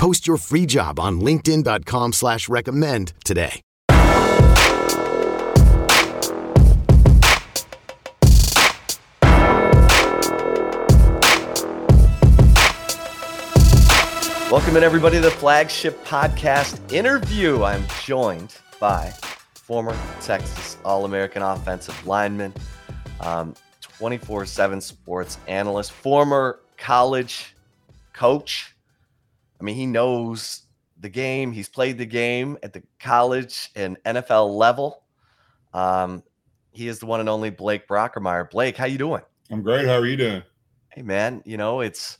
Post your free job on linkedin.com slash recommend today. Welcome in everybody to the flagship podcast interview. I'm joined by former Texas All-American offensive lineman, um, 24/7 sports analyst, former college coach. I mean, he knows the game. He's played the game at the college and NFL level. Um, he is the one and only Blake Brockermeyer. Blake, how you doing? I'm great. How are you doing? Hey, man. You know it's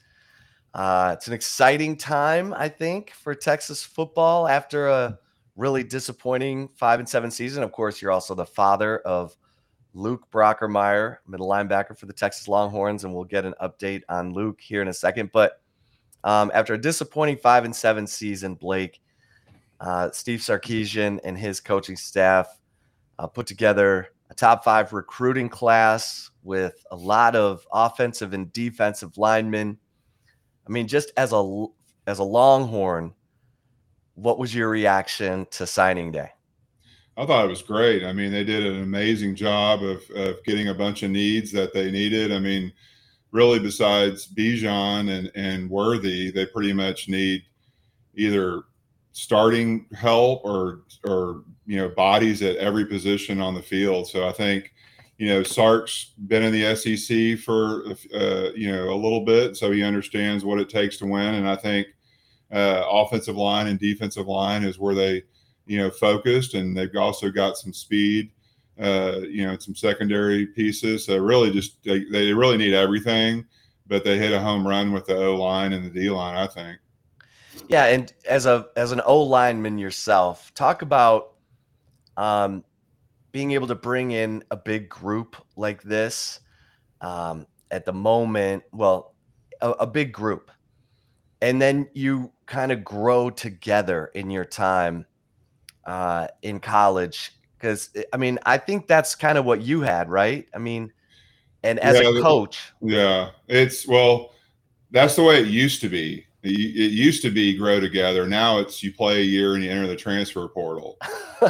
uh, it's an exciting time, I think, for Texas football after a really disappointing five and seven season. Of course, you're also the father of Luke Brockermeyer, middle linebacker for the Texas Longhorns, and we'll get an update on Luke here in a second. But um, after a disappointing five and seven season, Blake, uh, Steve Sarkisian and his coaching staff uh, put together a top five recruiting class with a lot of offensive and defensive linemen. I mean, just as a as a Longhorn, what was your reaction to signing day? I thought it was great. I mean, they did an amazing job of, of getting a bunch of needs that they needed. I mean, really, besides Bijan and, and Worthy, they pretty much need either starting help or or you know bodies at every position on the field. So I think you know Sark's been in the SEC for uh, you know a little bit, so he understands what it takes to win. And I think uh, offensive line and defensive line is where they you know, focused, and they've also got some speed, uh, you know, some secondary pieces. So really, just they, they really need everything, but they hit a home run with the O line and the D line, I think. Yeah, and as a as an O lineman yourself, talk about um, being able to bring in a big group like this um, at the moment. Well, a, a big group, and then you kind of grow together in your time uh, in college because I mean I think that's kind of what you had, right? I mean, and as yeah, a coach, yeah, it's well, that's the way it used to be. It used to be grow together. Now it's you play a year and you enter the transfer portal.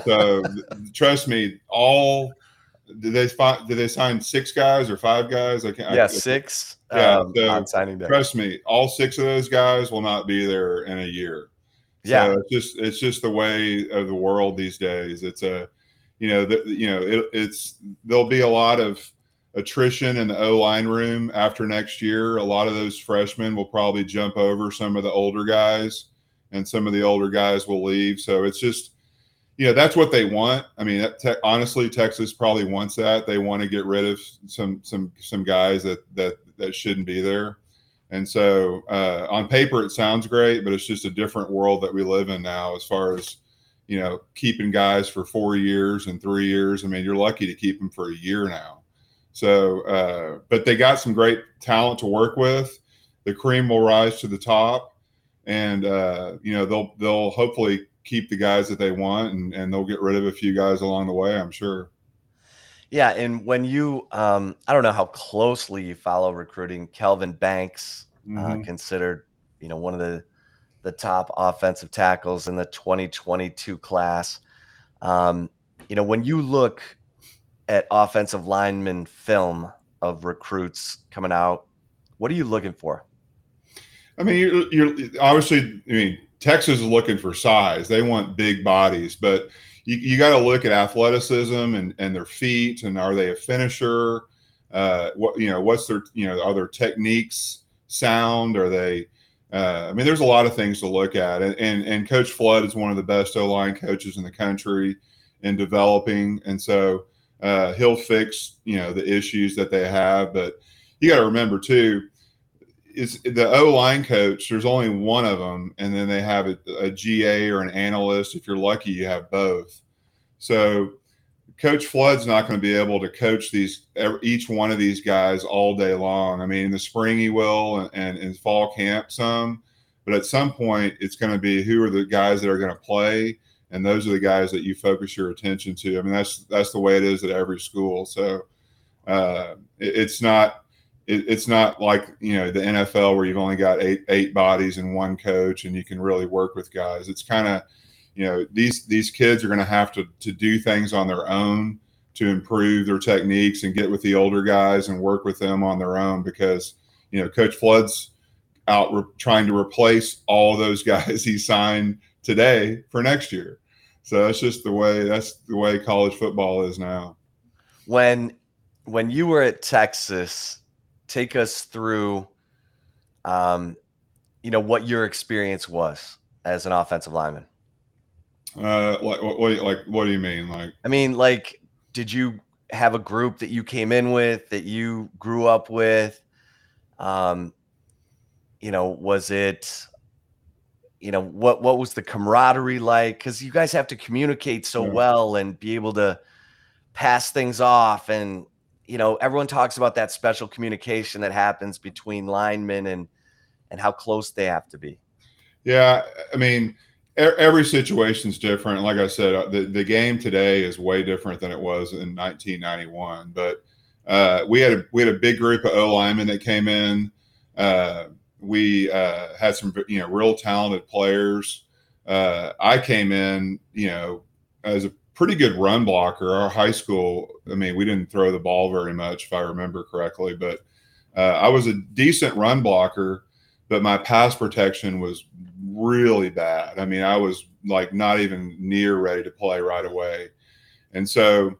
So trust me, all did they find, did they sign six guys or five guys? I can't. Yeah, I, six. Yeah, um, so, signing day. Trust me, all six of those guys will not be there in a year. Yeah, so it's just it's just the way of the world these days. It's a, you know, you know, it, it's there'll be a lot of attrition in the O line room after next year. A lot of those freshmen will probably jump over some of the older guys, and some of the older guys will leave. So it's just, you know, that's what they want. I mean, te- honestly, Texas probably wants that. They want to get rid of some some some guys that that that shouldn't be there. And so uh, on paper, it sounds great, but it's just a different world that we live in now as far as, you know, keeping guys for four years and three years. I mean, you're lucky to keep them for a year now. So, uh, but they got some great talent to work with. The cream will rise to the top, and uh, you know they'll they'll hopefully keep the guys that they want, and, and they'll get rid of a few guys along the way. I'm sure. Yeah, and when you, um, I don't know how closely you follow recruiting. Kelvin Banks, uh, mm-hmm. uh, considered, you know, one of the the top offensive tackles in the 2022 class. Um, you know, when you look at offensive lineman film of recruits coming out, what are you looking for? I mean, you're, you're obviously. I mean, Texas is looking for size. They want big bodies, but you, you got to look at athleticism and, and their feet and are they a finisher? Uh, what you know, what's their you know, are their techniques sound? Are they? Uh, I mean, there's a lot of things to look at, and, and and Coach Flood is one of the best O line coaches in the country in developing, and so uh, he'll fix you know the issues that they have. But you got to remember too, is the O line coach. There's only one of them, and then they have a, a, GA or an analyst. If you're lucky, you have both. So Coach Flood's not going to be able to coach these each one of these guys all day long. I mean, in the spring he will, and, in fall camp some, but at some point it's going to be who are the guys that are going to play, and those are the guys that you focus your attention to. I mean, that's that's the way it is at every school. So uh, it, it's not it, it's not like you know the NFL where you've only got eight eight bodies and one coach, and you can really work with guys. It's kind of you know these these kids are going to have to to do things on their own to improve their techniques and get with the older guys and work with them on their own because you know coach flood's out re- trying to replace all those guys he signed today for next year. So that's just the way that's the way college football is now. When when you were at texas take us through um you know what your experience was as an offensive lineman uh, like what, what? Like what do you mean? Like I mean, like, did you have a group that you came in with that you grew up with? Um, you know, was it? You know what? What was the camaraderie like? Because you guys have to communicate so yeah. well and be able to pass things off, and you know, everyone talks about that special communication that happens between linemen and and how close they have to be. Yeah, I mean every situation is different. Like I said, uh, the, the game today is way different than it was in 1991. But uh, we had a we had a big group of O linemen that came in. Uh, we uh, had some you know real talented players. Uh, I came in you know as a pretty good run blocker. Our high school, I mean, we didn't throw the ball very much if I remember correctly, but uh, I was a decent run blocker but my pass protection was really bad. I mean, I was like not even near ready to play right away. And so,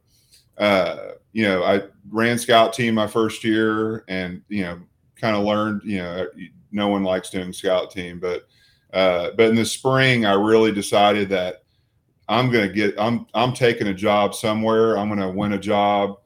uh, you know, I ran scout team my first year and, you know, kind of learned, you know, no one likes doing scout team, but, uh, but in the spring, I really decided that I'm going to get, I'm, I'm taking a job somewhere. I'm going to win a job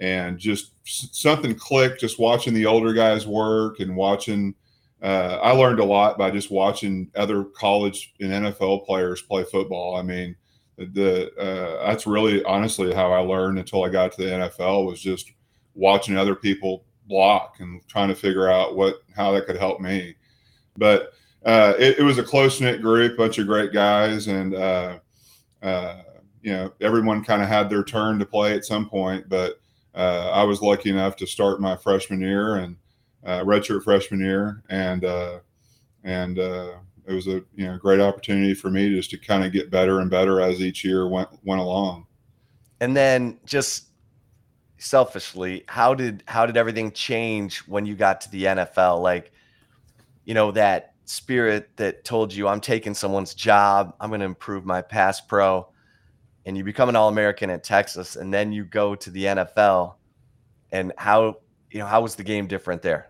and just something clicked, just watching the older guys work and watching, uh, I learned a lot by just watching other college and NFL players play football. I mean, the uh, that's really honestly how I learned until I got to the NFL was just watching other people block and trying to figure out what how that could help me. But uh, it, it, was a close knit group, bunch of great guys, and uh, uh, you know everyone kind of had their turn to play at some point. But uh, I was lucky enough to start my freshman year and uh, redshirt freshman year, and uh, and uh, it was a you know great opportunity for me just to kind of get better and better as each year went went along. And then just selfishly, how did how did everything change when you got to the NFL? Like, you know that spirit that told you I'm taking someone's job, I'm going to improve my pass pro, and you become an All American at Texas, and then you go to the NFL, and how you know how was the game different there?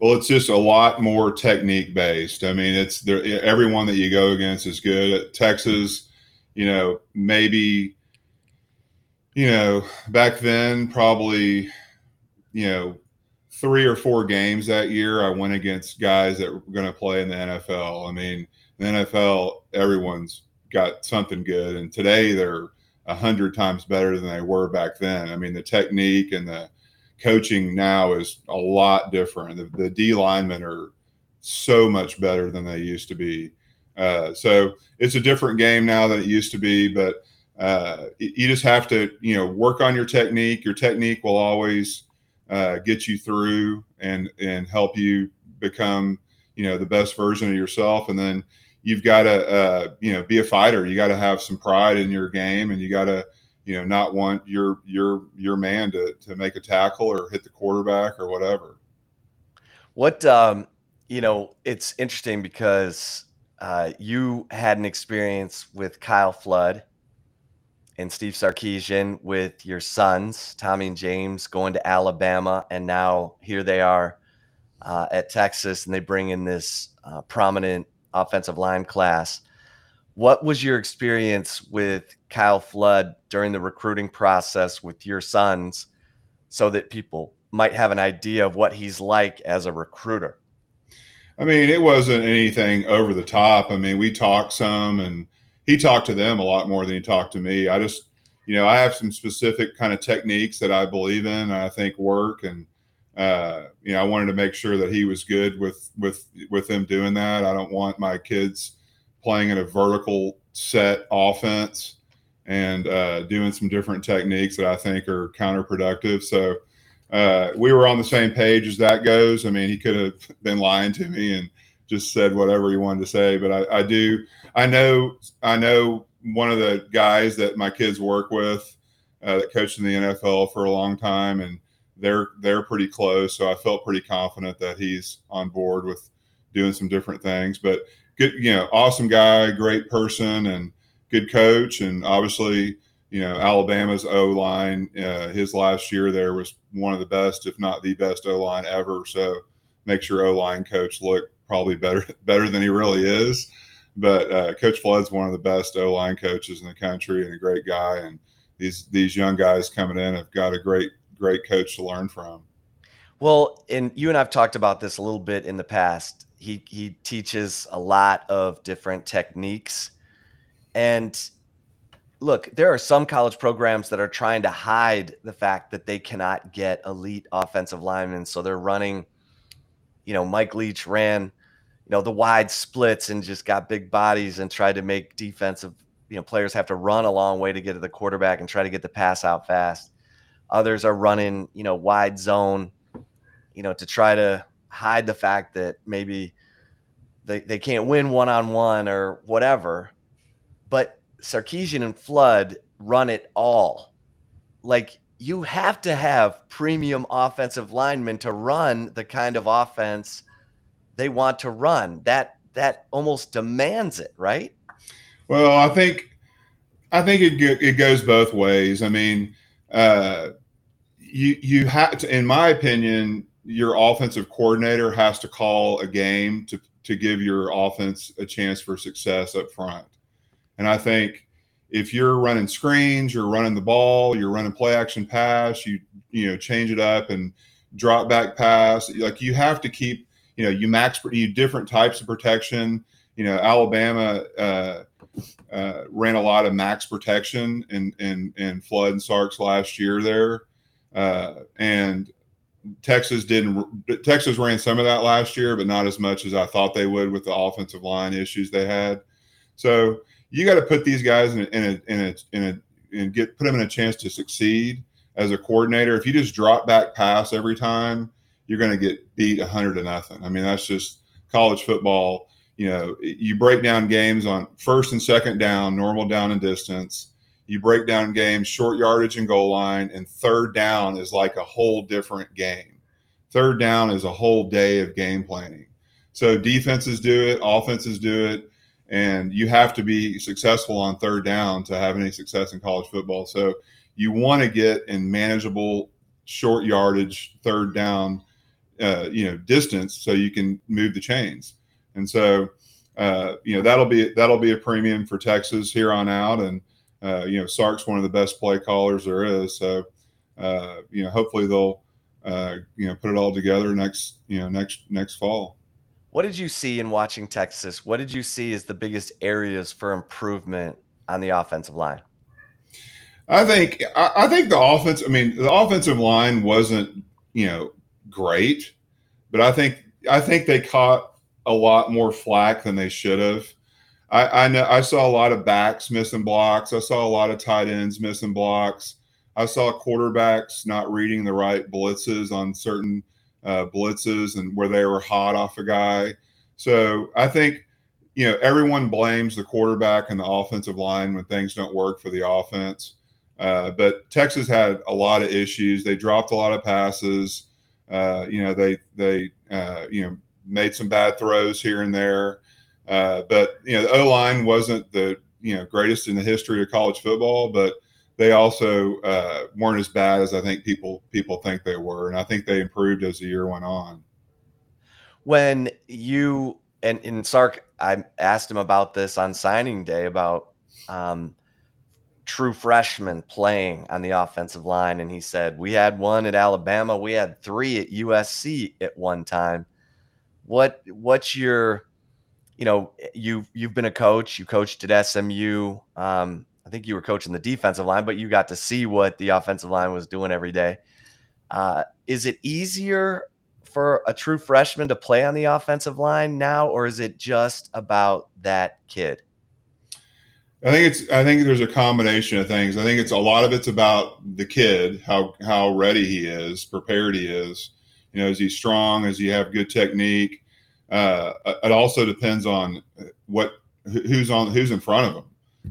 Well, it's just a lot more technique based. I mean, it's there. Everyone that you go against is good. Texas, you know, maybe, you know, back then, probably, you know, three or four games that year, I went against guys that were going to play in the NFL. I mean, the NFL, everyone's got something good, and today they're a hundred times better than they were back then. I mean, the technique and the coaching now is a lot different. The, the D linemen are so much better than they used to be. Uh, so it's a different game now than it used to be, but uh, you just have to, you know, work on your technique. Your technique will always uh, get you through and and help you become, you know, the best version of yourself. And then you've got to, uh, you know, be a fighter. You got to have some pride in your game, and you got to you know not want your your your man to to make a tackle or hit the quarterback or whatever what um you know it's interesting because uh, you had an experience with Kyle Flood and Steve Sarkisian with your sons, Tommy and James, going to Alabama, and now here they are uh, at Texas, and they bring in this uh, prominent offensive line class. What was your experience with Kyle Flood during the recruiting process with your sons so that people might have an idea of what he's like as a recruiter? I mean, it wasn't anything over the top. I mean, we talked some and he talked to them a lot more than he talked to me. I just, you know, I have some specific kind of techniques that I believe in and I think work. And, uh, you know, I wanted to make sure that he was good with, with, with them doing that. I don't want my kids playing in a vertical set offense and uh, doing some different techniques that I think are counterproductive. So uh, we were on the same page as that goes. I mean, he could have been lying to me and just said whatever he wanted to say, but I, I do. I know. I know one of the guys that my kids work with uh, that coached in the NFL for a long time, and they're they're pretty close. So I felt pretty confident that he's on board with doing some different things. But good, you know, awesome guy, great person, and good coach, and obviously. You know, Alabama's O line, uh, his last year there was one of the best, if not the best O line ever. So, makes your O line coach look probably better better than he really is. But uh, Coach Flood's one of the best O line coaches in the country and a great guy. And these these young guys coming in have got a great great coach to learn from. Well, and you and I've talked about this a little bit in the past. He he teaches a lot of different techniques, and look, there are some college programs that are trying to hide the fact that they cannot get elite offensive linemen, so they're running. You know, Mike Leach ran you know the wide splits and just got big bodies and tried to make defensive you know players have to run a long way to get to the quarterback and try to get the pass out fast others are running you know wide zone you know to try to hide the fact that maybe they, they can't win one-on-one or whatever but sarkisian and flood run it all like you have to have premium offensive linemen to run the kind of offense they want to run. That that almost demands it, right? Well, I think I think it it goes both ways. I mean, uh, you you have to, in my opinion, your offensive coordinator has to call a game to to give your offense a chance for success up front. And I think if you're running screens, you're running the ball, you're running play action pass, you you know change it up and drop back pass. Like you have to keep you know you max you different types of protection you know alabama uh, uh, ran a lot of max protection in in, in flood and sarks last year there uh, and texas didn't texas ran some of that last year but not as much as i thought they would with the offensive line issues they had so you got to put these guys in a, in a, in a, in a and get put them in a chance to succeed as a coordinator if you just drop back pass every time you're going to get beat 100 to nothing. I mean, that's just college football. You know, you break down games on first and second down, normal down and distance. You break down games, short yardage and goal line, and third down is like a whole different game. Third down is a whole day of game planning. So defenses do it, offenses do it, and you have to be successful on third down to have any success in college football. So you want to get in manageable short yardage third down uh, you know distance so you can move the chains and so uh, you know that'll be that'll be a premium for texas here on out and uh, you know sark's one of the best play callers there is so uh, you know hopefully they'll uh, you know put it all together next you know next next fall what did you see in watching texas what did you see as the biggest areas for improvement on the offensive line I think I, think the offense. I mean, the offensive line wasn't you know great, but I think I think they caught a lot more flack than they should have. I, I know I saw a lot of backs missing blocks. I saw a lot of tight ends missing blocks. I saw quarterbacks not reading the right blitzes on certain uh, blitzes and where they were hot off a guy. So I think you know everyone blames the quarterback and the offensive line when things don't work for the offense. Uh, but Texas had a lot of issues. They dropped a lot of passes. Uh, you know, they they uh, you know made some bad throws here and there, uh, but you know the O line wasn't the you know greatest in the history of college football, but they also uh, weren't as bad as I think people people think they were, and I think they improved as the year went on. When you and in Sark, I asked him about this on signing day about um, true freshmen playing on the offensive line. And he said, We had one at Alabama, we had three at USC at one time. What what's your you know, you you've been a coach, you coached at SMU. Um, I think you were coaching the defensive line, but you got to see what the offensive line was doing every day. Uh, is it easier for a true freshman to play on the offensive line now, or is it just about that kid? I think it's. I think there's a combination of things. I think it's a lot of it's about the kid, how how ready he is, prepared he is. You know, is he strong? Does he have good technique? Uh, it also depends on what who's on who's in front of them.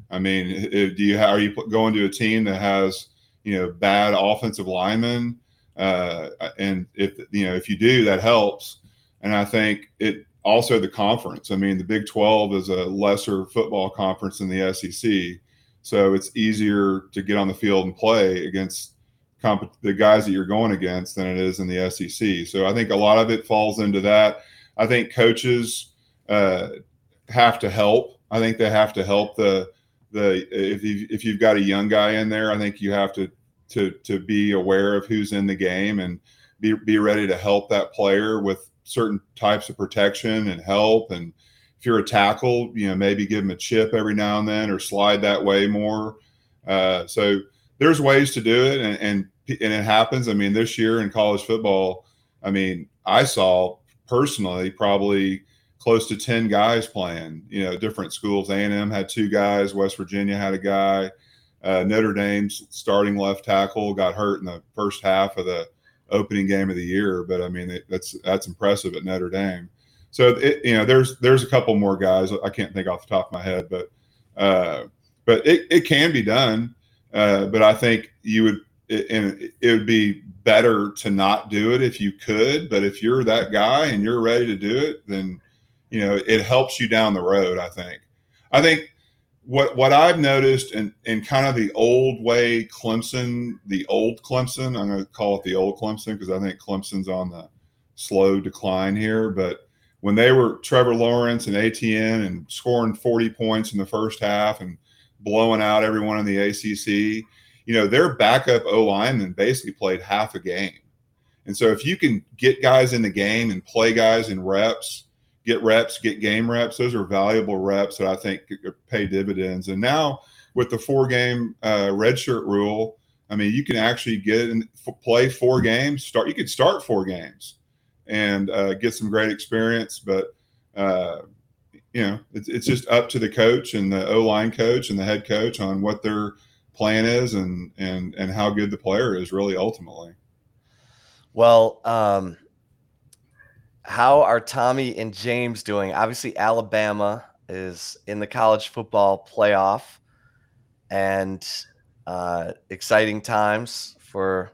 I mean, if, do you are you going to a team that has you know bad offensive linemen? Uh, and if you know if you do, that helps. And I think it also the conference. I mean, the Big 12 is a lesser football conference than the SEC, so it's easier to get on the field and play against comp- the guys that you're going against than it is in the SEC. So I think a lot of it falls into that. I think coaches uh, have to help. I think they have to help the the if you if you've got a young guy in there, I think you have to to to be aware of who's in the game and be be ready to help that player with certain types of protection and help. And if you're a tackle, you know maybe give him a chip every now and then or slide that way more. Uh, so there's ways to do it, and, and and it happens. I mean, this year in college football, I mean, I saw personally probably close to 10 guys playing you know different schools. A&m had two guys west virginia had a guy uh, notre dame's starting left tackle got hurt in the first half of the opening game of the year but i mean that's that's impressive at notre dame. So it, you know there's there's a couple more guys i can't think off the top of my head but uh, but it, it can be done uh, but i think you would it, and it would be better to not do it if you could but if you're that guy and you're ready to do it then you know it helps you down the road i think. I think what what i've noticed in in kind of the old way clemson the old clemson i'm going to call it the old clemson because i think clemson's on the slow decline here but when they were trevor lawrence and Etienne and scoring 40 points in the first half and blowing out everyone in the acc you know their backup o lineman basically played half a game and so if you can get guys in the game and play guys in reps get reps, get game reps. Those are valuable reps that I think pay dividends. And now with the four game uh, redshirt rule, I mean, you can actually get and play four games. Start. You could start four games and uh, get some great experience. But uh, you know, it's, it's just up to the coach and the O line coach and the head coach on what their plan is and and and how good the player is really ultimately. Well, um, how are Tommy and James doing? Obviously, Alabama is in the college football playoff, and uh, exciting times for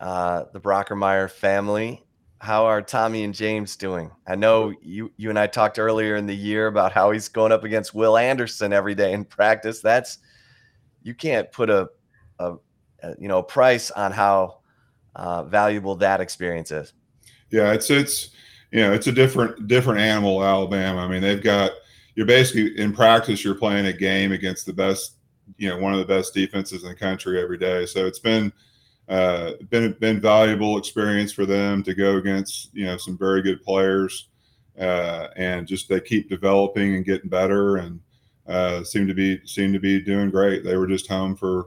uh, the Brockermeyer family. How are Tommy and James doing? I know you you and I talked earlier in the year about how he's going up against Will Anderson every day in practice. That's you can't put a, a, a you know price on how uh, valuable that experience is. Yeah, it's it's you know, it's a different different animal, Alabama. I mean, they've got you're basically in practice, you're playing a game against the best, you know, one of the best defenses in the country every day. So it's been uh, been been valuable experience for them to go against, you know, some very good players, uh, and just they keep developing and getting better, and uh, seem to be seem to be doing great. They were just home for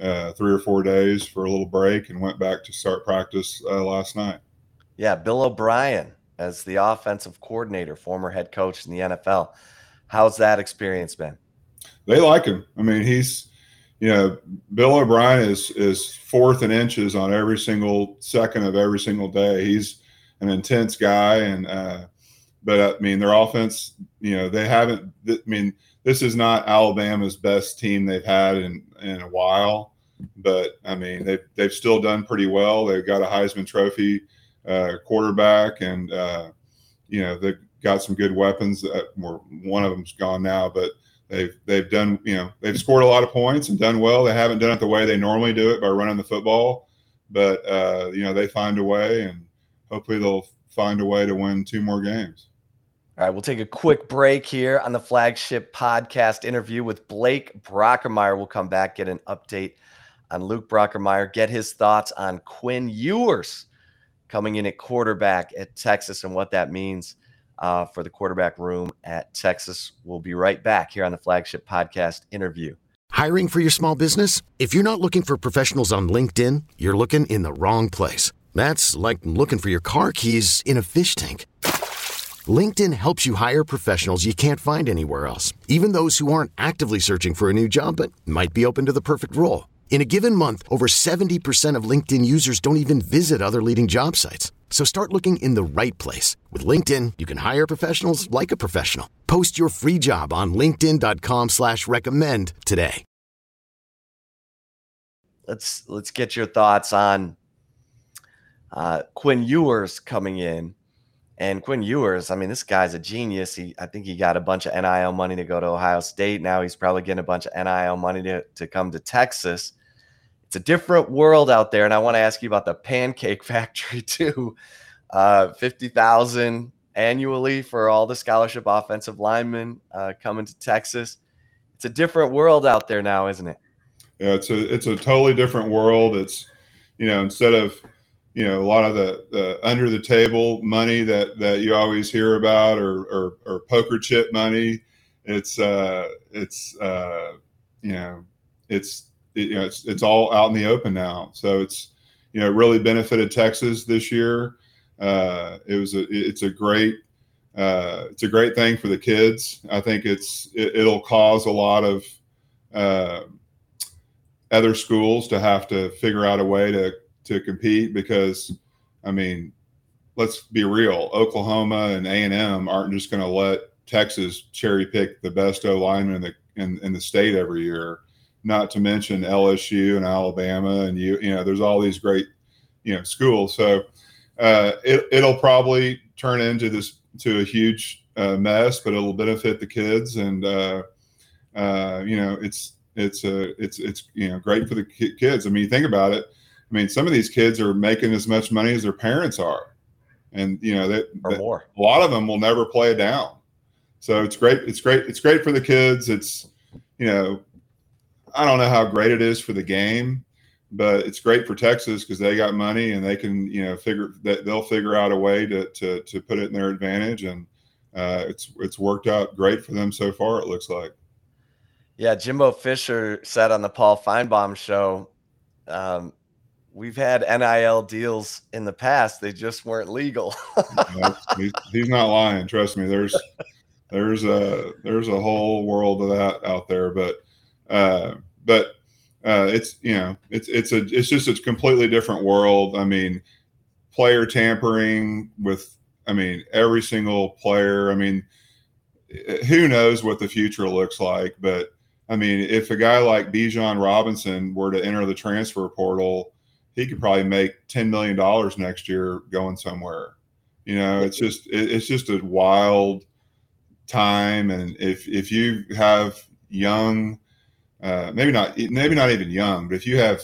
uh, three or four days for a little break and went back to start practice uh, last night. Yeah, Bill O'Brien as the offensive coordinator, former head coach in the NFL. How's that experience been? They like him. I mean, he's, you know, Bill O'Brien is is fourth in inches on every single second of every single day. He's an intense guy, and uh, but I mean, their offense, you know, they haven't. I mean, this is not Alabama's best team they've had in in a while, but I mean, they've they've still done pretty well. They've got a Heisman Trophy uh, quarterback, and uh, you know they've got some good weapons. more, one of them's gone now, but they've they've done you know they've scored a lot of points and done well. They haven't done it the way they normally do it by running the football, but uh, you know they find a way, and hopefully they'll find a way to win two more games. All right, we'll take a quick break here on the flagship podcast interview with Blake Brockermeyer. We'll come back, get an update on Luke Brockermeyer, get his thoughts on Quinn Ewers coming in at quarterback at Texas and what that means uh, for the quarterback room at Texas. We'll be right back here on the flagship podcast interview. Hiring for your small business? If you're not looking for professionals on LinkedIn, you're looking in the wrong place. That's like looking for your car keys in a fish tank. LinkedIn helps you hire professionals you can't find anywhere else, even those who aren't actively searching for a new job but might be open to the perfect role. In a given month, over 70% of LinkedIn users don't even visit other leading job sites. So start looking in the right place. With LinkedIn, you can hire professionals like a professional. Post your free job on linkedin.com slash recommend today. Let's let's get your thoughts on uh, Quinn Ewers coming in. And Quinn Ewers, I mean, this guy's a genius. He, I think he got a bunch of NIL money to go to Ohio State. Now he's probably getting a bunch of NIL money to, to come to Texas it's a different world out there. And I want to ask you about the Pancake Factory too. Uh, Fifty thousand annually for all the scholarship offensive linemen uh, coming to Texas. It's a different world out there now, isn't it? Yeah, it's a it's a totally different world. It's you know instead of you know a lot of the, the under the table money that that you always hear about or or, or poker chip money, it's uh, it's uh, you know it's you know, it's it's all out in the open now. So it's you know really benefited Texas this year. Uh, it was a it's a great uh, it's a great thing for the kids. I think it's it, will cause a lot of uh, other schools to have to figure out a way to to compete because I mean let's be real Oklahoma and A and M aren't just going to let Texas cherry pick the best O lineman in the in, in the state every year not to mention LSU and Alabama, and you you know there's all these great you know schools. So uh, it it'll probably turn into this to a huge uh, mess, but it'll benefit the kids, and uh, uh you know it's it's a it's it's you know great for the kids. I mean, think about it. I mean, some of these kids are making as much money as their parents are, and you know that, that a lot of them will never play it down. So it's great. It's great. It's great for the kids. It's you know I don't know how great it is for the game, but it's great for Texas because they got money and they can, you know, figure that they'll figure out a way to to to put it in their advantage, and uh, it's it's worked out great for them so far. It looks like. Yeah, Jimbo Fisher said on the Paul Finebaum show, um, we've had NIL deals in the past; they just weren't legal. he's, he's not lying. Trust me. There's there's a there's a whole world of that out there, but uh, but uh, it's you know it's it's a it's just a completely different world. I mean, player tampering with I mean every single player. I mean, who knows what the future looks like? But I mean, if a guy like Bijan Robinson were to enter the transfer portal, he could probably make ten million dollars next year going somewhere. You know, it's just it, it's just a wild time, and if if you have young uh, maybe not maybe not even young, but if you have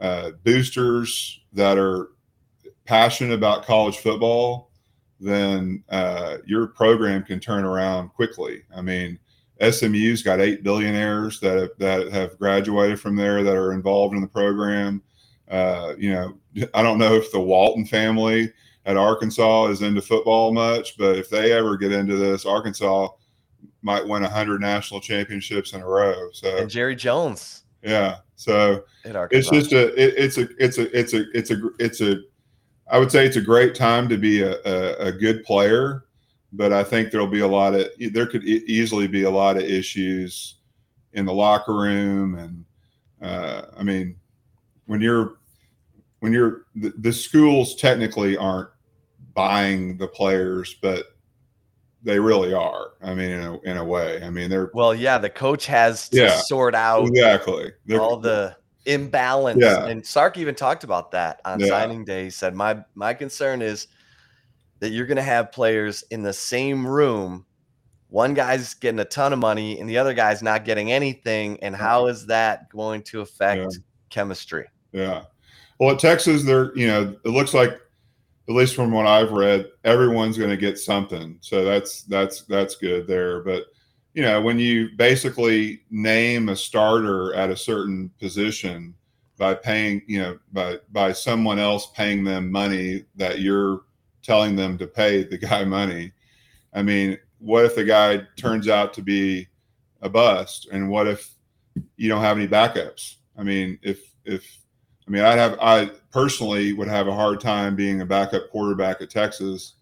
uh, boosters that are passionate about college football, then uh, your program can turn around quickly. I mean, SMU's got eight billionaires that have, that have graduated from there that are involved in the program. Uh, you know, I don't know if the Walton family at Arkansas is into football much, but if they ever get into this, Arkansas might win 100 national championships in a row. So and Jerry Jones. Yeah. So it's just a it, it's a it's a it's a it's a it's a I would say it's a great time to be a, a, a good player, but I think there'll be a lot of there could e- easily be a lot of issues in the locker room and uh, I mean when you're when you're the, the schools technically aren't buying the players, but they really are. I mean, in a, in a way. I mean, they're well, yeah. The coach has to yeah, sort out exactly they're, all the imbalance. Yeah. And Sark even talked about that on yeah. signing day. He said, "My my concern is that you're going to have players in the same room. One guy's getting a ton of money, and the other guy's not getting anything. And how mm-hmm. is that going to affect chemistry?" Yeah. Well, at Texas, they're you know it looks like at least from what I've read, everyone's going to get something. So that's that's that's good there. But you know, when you basically name a starter at a certain position by paying, you know, by by someone else paying them money that you're telling them to pay the guy money. I mean, what if the guy turns out to be a bust? And what if you don't have any backups. I mean, if if I mean, I'd have I personally would have a hard time being a backup quarterback at Texas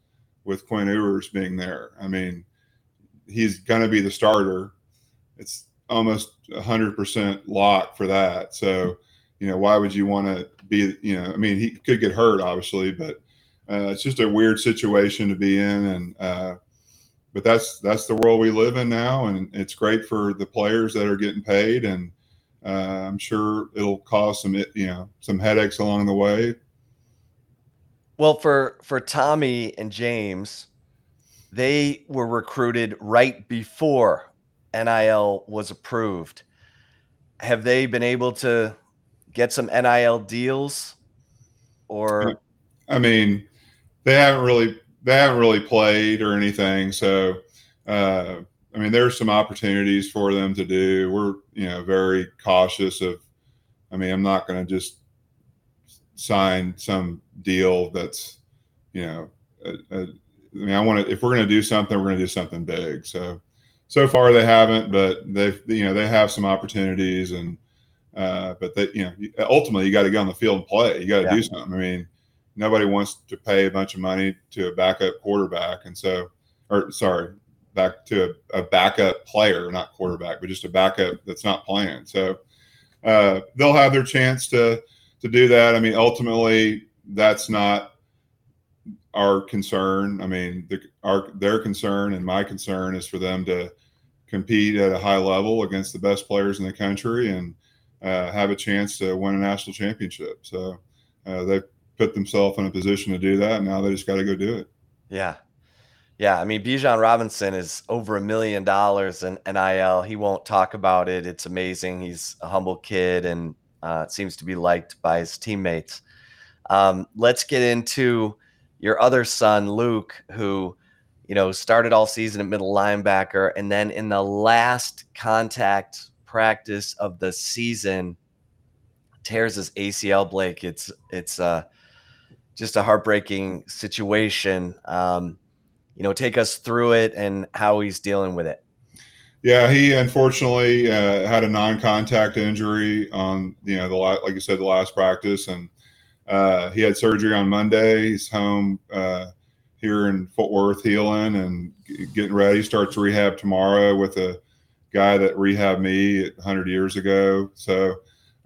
with Quinn Ewers being there. I mean, he's going to be the starter. It's almost 100% lock for that. So, you know, why would you want to be, you know, I mean, he could get hurt, obviously, but uh, it's just a weird situation to be in. And, uh, but that's that's the world we live in now, and it's great for the players that are getting paid, and uh, I'm sure it'll cause some you know some headaches along the way. Well, for for Tommy and James, they were recruited right before NIL was approved. Have they been able to get some NIL deals or I mean, they haven't really they haven't really played or anything. So, uh, I mean, there's some opportunities for them to do. We're, you know, very cautious of, I mean, I'm not going to just sign some deal that's, you know, a, a, I mean, I want to, if we're going to do something, we're going to do something big. So, so far they haven't, but they've, you know, they have some opportunities and, uh, but they, you know, ultimately you got to get on the field and play. You got to yeah. do something. I mean, nobody wants to pay a bunch of money to a backup quarterback, and so, or sorry, back to a, a backup player, not quarterback, but just a backup that's not playing. So uh, they'll have their chance to to do that. I mean, ultimately, that's not our concern. I mean, the, our their concern and my concern is for them to compete at a high level against the best players in the country and uh, have a chance to win a national championship. So uh, they've put themselves in a position to do that. Now they just got to go do it. Yeah. Yeah. I mean, Bijan Robinson is over a million dollars in NIL. He won't talk about it. It's amazing. He's a humble kid and uh, seems to be liked by his teammates. Um, let's get into your other son, Luke, who, you know, started all season at middle linebacker. And then in the last contact practice of the season, tears his ACL. Blake, it's it's uh just a heartbreaking situation. Um, you know, take us through it and how he's dealing with it. Yeah, he unfortunately uh, had a non-contact injury on you know the like you said the last practice, and uh, he had surgery on Monday. He's home uh, here in Fort Worth healing and getting ready. He starts rehab tomorrow with a guy that rehabbed me 100 years ago. So,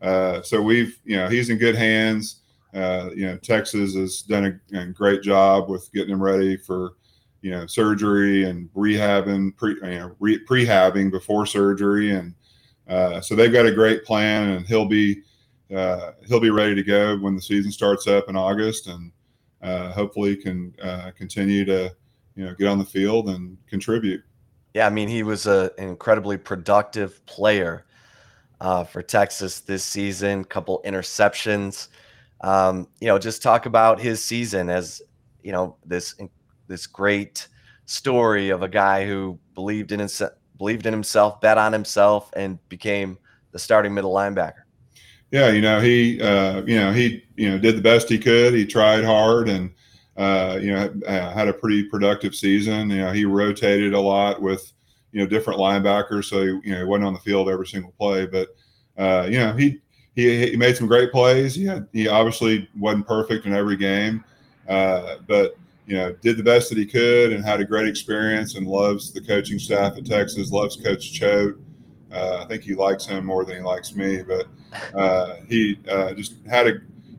uh, so we've you know he's in good hands. Uh, you know, Texas has done a, a, great job with getting him ready for, you know, surgery and rehabbing, pre, you know, re, prehabbing before surgery, and uh, so they've got a great plan, and he'll be uh, he'll be ready to go when the season starts up in August, and uh, hopefully can uh, continue to, you know, get on the field and contribute. Yeah, I mean, he was a, an incredibly productive player uh, for Texas this season. Couple interceptions um, you know, just talk about his season as you know this this great story of a guy who believed in his, believed in himself, bet on himself, and became the starting middle linebacker. Yeah, you know he uh, you know he you know did the best he could. He tried hard and uh, you know had a pretty productive season. You know he rotated a lot with you know different linebackers, so he, you know he wasn't on the field every single play, but uh, you know he he, he made some great plays. He had, he obviously wasn't perfect in every game, uh, but you know did the best that he could and had a great experience and loves the coaching staff at Texas. Loves Coach Choate. Uh, I think he likes him more than he likes me, but uh, he uh, just had a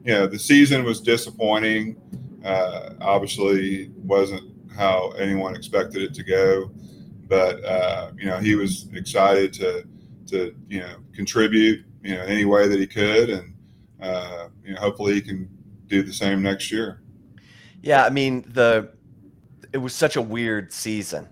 you know the season was disappointing. Uh, obviously, wasn't how anyone expected it to go, but uh, you know he was excited to to you know contribute you know any way that he could, and uh, you know hopefully he can do the same next year. Yeah, I mean the it was such a weird season.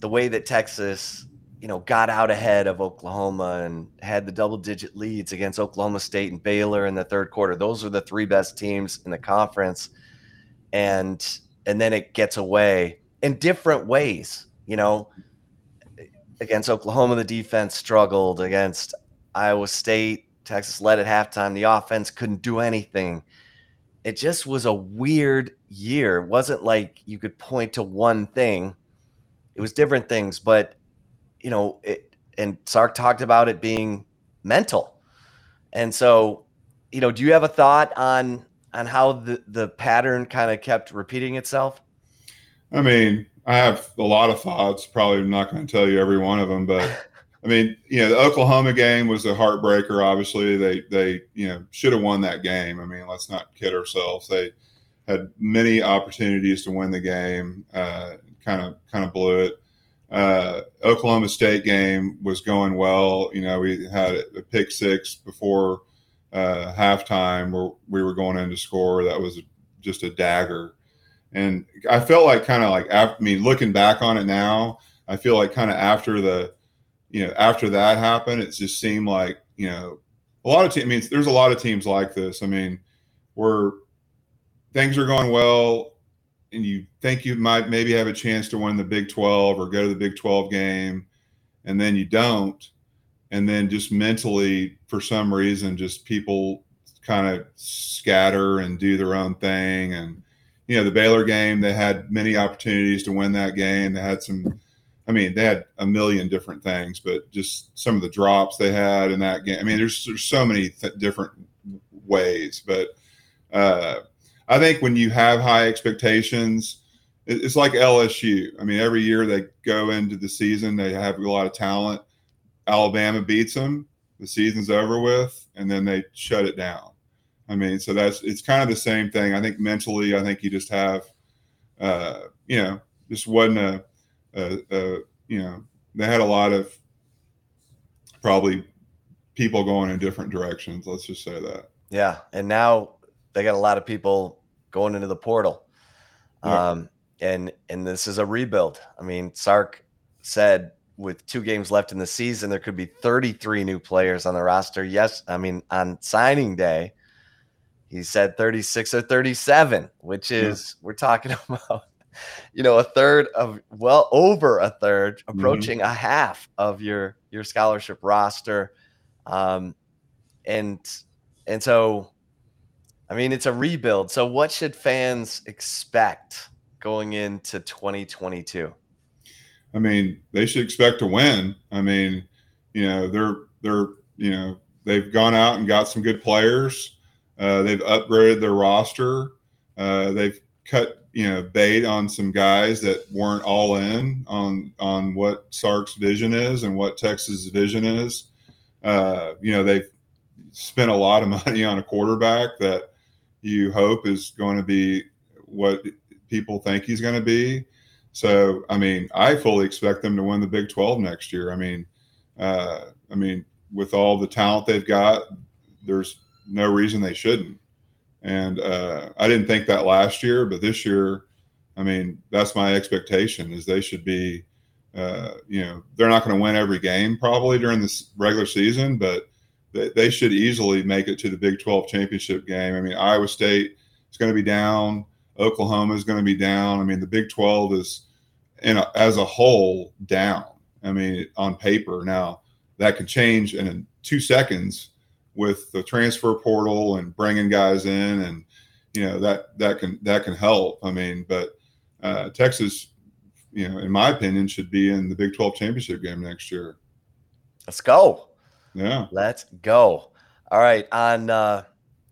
The way that Texas, you know, got out ahead of Oklahoma and had the double digit leads against Oklahoma State and Baylor in the third quarter. Those are the three best teams in the conference. And and then it gets away in different ways, you know. Against Oklahoma, the defense struggled. Against Iowa State, Texas led at halftime. The offense couldn't do anything. It just was a weird year. It wasn't like you could point to one thing. It was different things, but you know, it and Sark talked about it being mental. And so, you know, do you have a thought on on how the the pattern kind of kept repeating itself? I mean, I have a lot of thoughts. Probably not going to tell you every one of them, but I mean, you know, the Oklahoma game was a heartbreaker. Obviously, they they you know should have won that game. I mean, let's not kid ourselves. They had many opportunities to win the game. Kind of kind of blew it. Uh, Oklahoma State game was going well. You know, we had a pick six before uh, halftime where we were going in to score. That was just a dagger. And I felt like kind of like after, I mean, looking back on it now, I feel like kind of after the, you know, after that happened, it just seemed like you know, a lot of teams. I mean, there's a lot of teams like this. I mean, where things are going well, and you think you might maybe have a chance to win the Big 12 or go to the Big 12 game, and then you don't, and then just mentally, for some reason, just people kind of scatter and do their own thing. And you know, the Baylor game, they had many opportunities to win that game. They had some. I mean, they had a million different things, but just some of the drops they had in that game. I mean, there's there's so many th- different ways, but uh, I think when you have high expectations, it's like LSU. I mean, every year they go into the season, they have a lot of talent. Alabama beats them, the season's over with, and then they shut it down. I mean, so that's it's kind of the same thing. I think mentally, I think you just have, uh, you know, just wasn't a, a, a, you know, they had a lot of probably people going in different directions. Let's just say that. Yeah, and now they got a lot of people going into the portal. Yeah. Um, and and this is a rebuild. I mean, Sark said with two games left in the season, there could be 33 new players on the roster. Yes, I mean on signing day, he said 36 or 37, which is yeah. we're talking about, you know, a third of well over a third, mm-hmm. approaching mm-hmm. a half of your your scholarship roster. Um, and and so I mean, it's a rebuild. So, what should fans expect going into 2022? I mean, they should expect to win. I mean, you know, they're they're you know they've gone out and got some good players. Uh, they've upgraded their roster. Uh, they've cut you know bait on some guys that weren't all in on on what Sark's vision is and what Texas' vision is. Uh, you know, they've spent a lot of money on a quarterback that you hope is going to be what people think he's going to be. So, I mean, I fully expect them to win the Big 12 next year. I mean, uh, I mean, with all the talent they've got, there's no reason they shouldn't. And uh, I didn't think that last year, but this year, I mean, that's my expectation is they should be, uh, you know, they're not going to win every game probably during this regular season, but they, they should easily make it to the Big 12 championship game. I mean, Iowa State is going to be down. Oklahoma is going to be down. I mean, the Big 12 is, in a, as a whole, down. I mean, on paper. Now, that could change in two seconds with the transfer portal and bringing guys in, and you know that that can that can help. I mean, but uh, Texas, you know, in my opinion, should be in the Big 12 championship game next year. Let's go. Yeah. Let's go. All right. On uh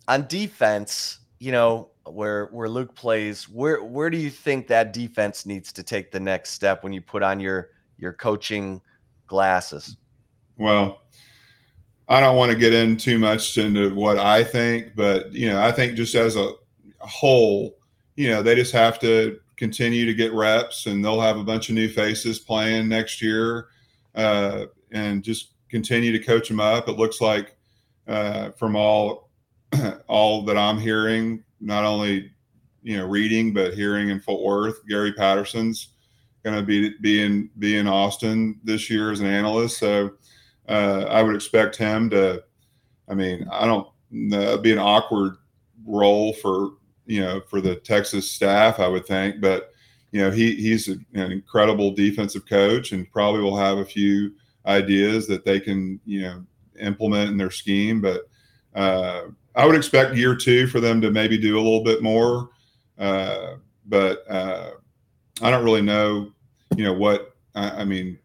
on defense, you know, where where Luke plays, where where do you think that defense needs to take the next step when you put on your your coaching glasses? Well, I don't want to get in too much into what I think, but you know, I think just as a whole, you know, they just have to continue to get reps, and they'll have a bunch of new faces playing next year, uh, and just continue to coach them up. It looks like uh, from all all that I'm hearing, not only you know reading but hearing in Fort Worth, Gary Patterson's going to be be in be in Austin this year as an analyst. So uh, I would expect him to. I mean, I don't. Uh, be an awkward role for you know for the Texas staff, I would think, but you know he he's an incredible defensive coach and probably will have a few ideas that they can you know implement in their scheme. But uh, I would expect year two for them to maybe do a little bit more. Uh, but uh, I don't really know, you know, what I, I, mean,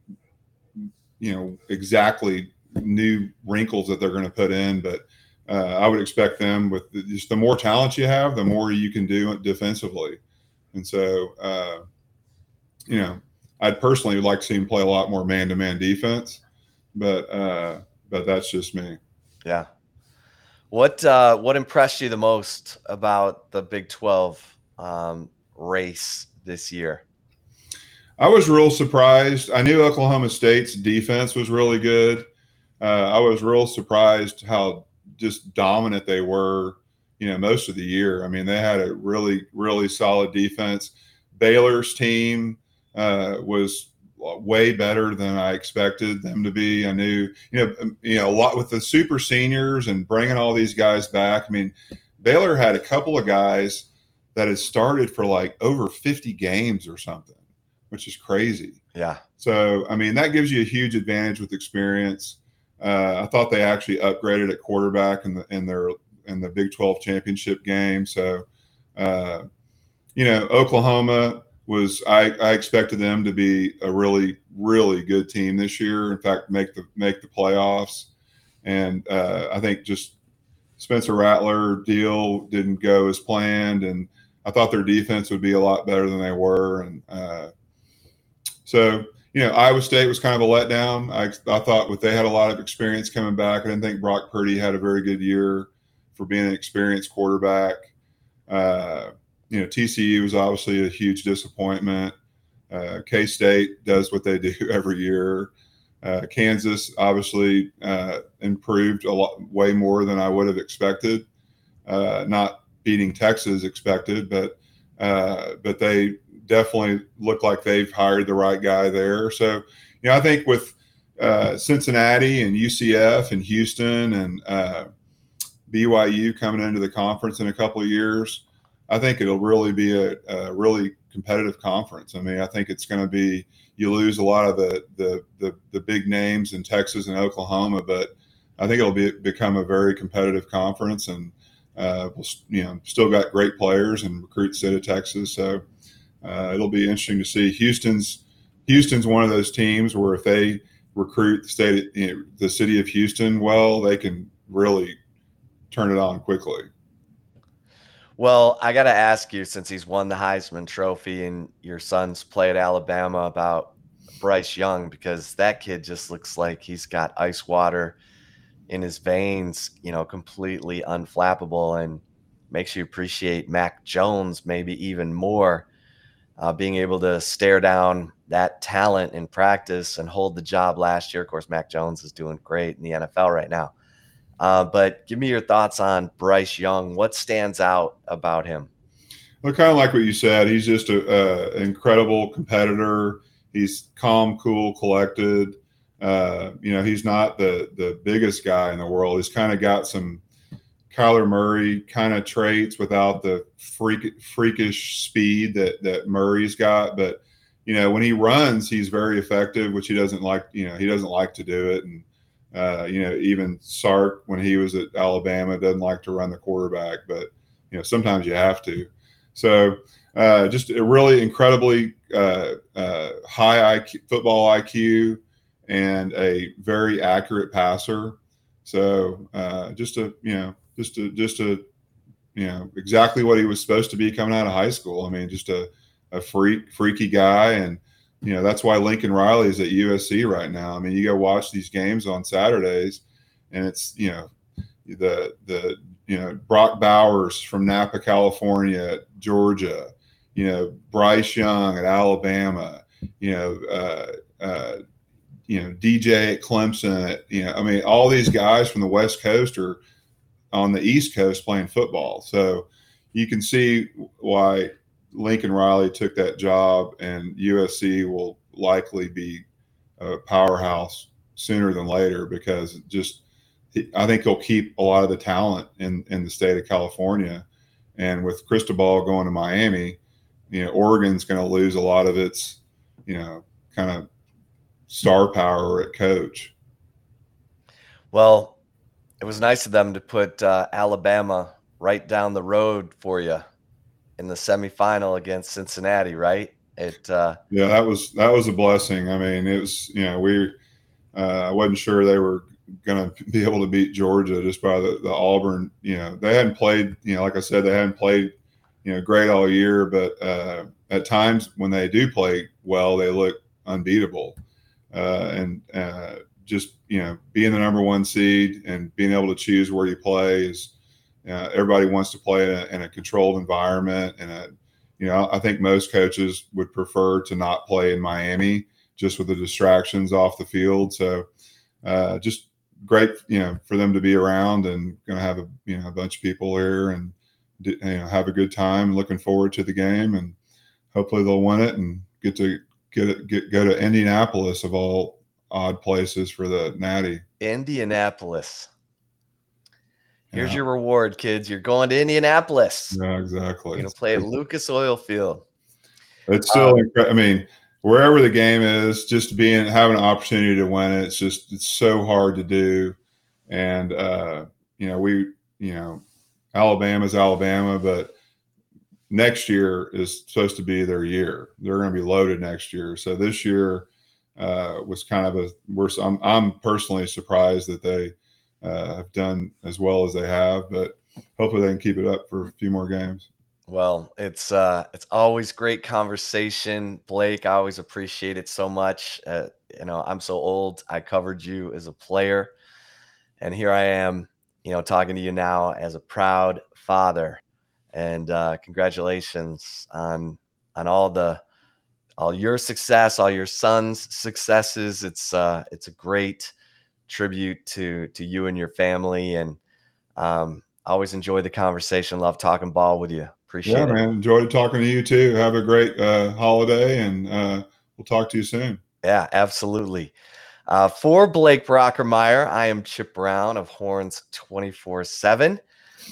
you know, exactly new wrinkles that they're going to put in, but uh, I would expect them with the, just the more talent you have, the more you can do defensively. And so, uh, you know, I'd personally like to see him play a lot more man-to-man defense, but uh, but that's just me. Yeah. What uh, what impressed you the most about the Big Twelve um, race this year? I was real surprised. I knew Oklahoma State's defense was really good. Uh, I was real surprised how just dominant they were, you know, most of the year. I mean, they had a really, really solid defense. Baylor's team uh, was way better than I expected them to be. I knew, you know, um, you know, a lot with the super seniors and bringing all these guys back. I mean, Baylor had a couple of guys that had started for like over 50 games or something which is crazy. Yeah. So, I mean, that gives you a huge advantage with experience. Uh, I thought they actually upgraded at quarterback in the in their in the Big 12 championship game. So, uh, you know, Oklahoma was I, I expected them to be a really really good team this year. In fact, make the make the playoffs. And uh, I think just Spencer Rattler deal didn't go as planned, and I thought their defense would be a lot better than they were. And uh, so, you know, Iowa State was kind of a letdown. I, I thought with they had a lot of experience coming back. I didn't think Brock Purdy had a very good year for being an experienced quarterback. Uh, you know, TCU was obviously a huge disappointment. Uh, K State does what they do every year. Uh, Kansas obviously uh, improved a lot, way more than I would have expected. Uh, not beating Texas expected, but uh, but they definitely look like they've hired the right guy there. So, you know, I think with uh, Cincinnati and UCF and Houston and uh, BYU coming into the conference in a couple of years, I think it'll really be a, a really competitive conference. I mean, I think it's going to be you lose a lot of the, the, the the big names in Texas and Oklahoma, but I think it'll be become a very competitive conference, and uh, you know still got great players and recruits out of Texas. So uh, it'll be interesting to see. Houston's Houston's one of those teams where if they recruit the state, you know, the city of Houston well, they can really turn it on quickly. Well, I got to ask you, since he's won the Heisman Trophy and your sons play at Alabama, about Bryce Young because that kid just looks like he's got ice water in his veins, you know, completely unflappable and makes you appreciate Mac Jones maybe even more uh, being able to stare down that talent in practice and hold the job last year. Of course, Mac Jones is doing great in the NFL right now. Uh, but give me your thoughts on Bryce Young. What stands out about him? Well, kind of like what you said, he's just an incredible competitor. He's calm, cool, collected. Uh, you know, he's not the the biggest guy in the world. He's kind of got some Kyler Murray kind of traits without the freak, freakish speed that that Murray's got. But you know, when he runs, he's very effective, which he doesn't like. You know, he doesn't like to do it. And uh, you know, even Sark when he was at Alabama doesn't like to run the quarterback, but you know, sometimes you have to. So uh, just a really incredibly uh, uh high IQ, football IQ and a very accurate passer. So uh, just a you know just a just a you know exactly what he was supposed to be coming out of high school. I mean, just a a freak freaky guy, and you know that's why Lincoln Riley is at USC right now. I mean, you go watch these games on Saturdays, and it's you know the the you know Brock Bowers from Napa, California, Georgia, you know Bryce Young at Alabama, you know. Uh, uh, you know, DJ at Clemson, you know, I mean, all these guys from the West Coast are on the East Coast playing football. So you can see why Lincoln Riley took that job, and USC will likely be a powerhouse sooner than later because just I think he'll keep a lot of the talent in in the state of California, and with Cristobal going to Miami, you know Oregon's going to lose a lot of its you know kind of star power at coach. Well, it was nice of them to put uh, Alabama right down the road for you in the semifinal against Cincinnati, right? It uh, yeah, that was that was a blessing. I mean, it was you know we uh, I wasn't sure they were going to be able to beat Georgia just by the, the Auburn. You know, they hadn't played. You know, like I said, they hadn't played. You know, great all year, but uh, at times when they do play well, they look unbeatable. Uh, and uh, just you know, being the number one seed and being able to choose where you play is. Uh, everybody wants to play in a, in a controlled environment, and a, you know, I think most coaches would prefer to not play in Miami just with the distractions off the field. So, uh, just great, you know, for them to be around and to have a you know a bunch of people here and you know have a good time. Looking forward to the game and hopefully they'll win it and get to get it get go to Indianapolis of all odd places for the Natty. Indianapolis. Here's yeah. your reward, kids. You're going to Indianapolis. Yeah, exactly. You're gonna play at Lucas Oil Field. It's still, um, I mean, wherever the game is, just being having an opportunity to win it, it's just it's so hard to do. And uh, you know, we, you know, Alabama's Alabama, but next year is supposed to be their year. They're going to be loaded next year. So this year uh, was kind of a worse. I'm, I'm personally surprised that they uh, have done as well as they have, but hopefully they can keep it up for a few more games. Well, it's uh, it's always great conversation, Blake. I always appreciate it so much. Uh, you know, I'm so old. I covered you as a player, and here I am, you know, talking to you now as a proud father. And uh, congratulations on on all the all your success, all your son's successes. It's uh, it's a great tribute to to you and your family, and um, always enjoy the conversation. Love talking ball with you. Appreciate it. yeah, it. man. Enjoyed talking to you too. Have a great uh, holiday, and uh, we'll talk to you soon. Yeah, absolutely. Uh, for Blake Brockermeyer, I am Chip Brown of Horns 24 7.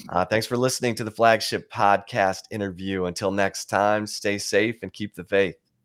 Uh, thanks for listening to the flagship podcast interview. Until next time, stay safe and keep the faith.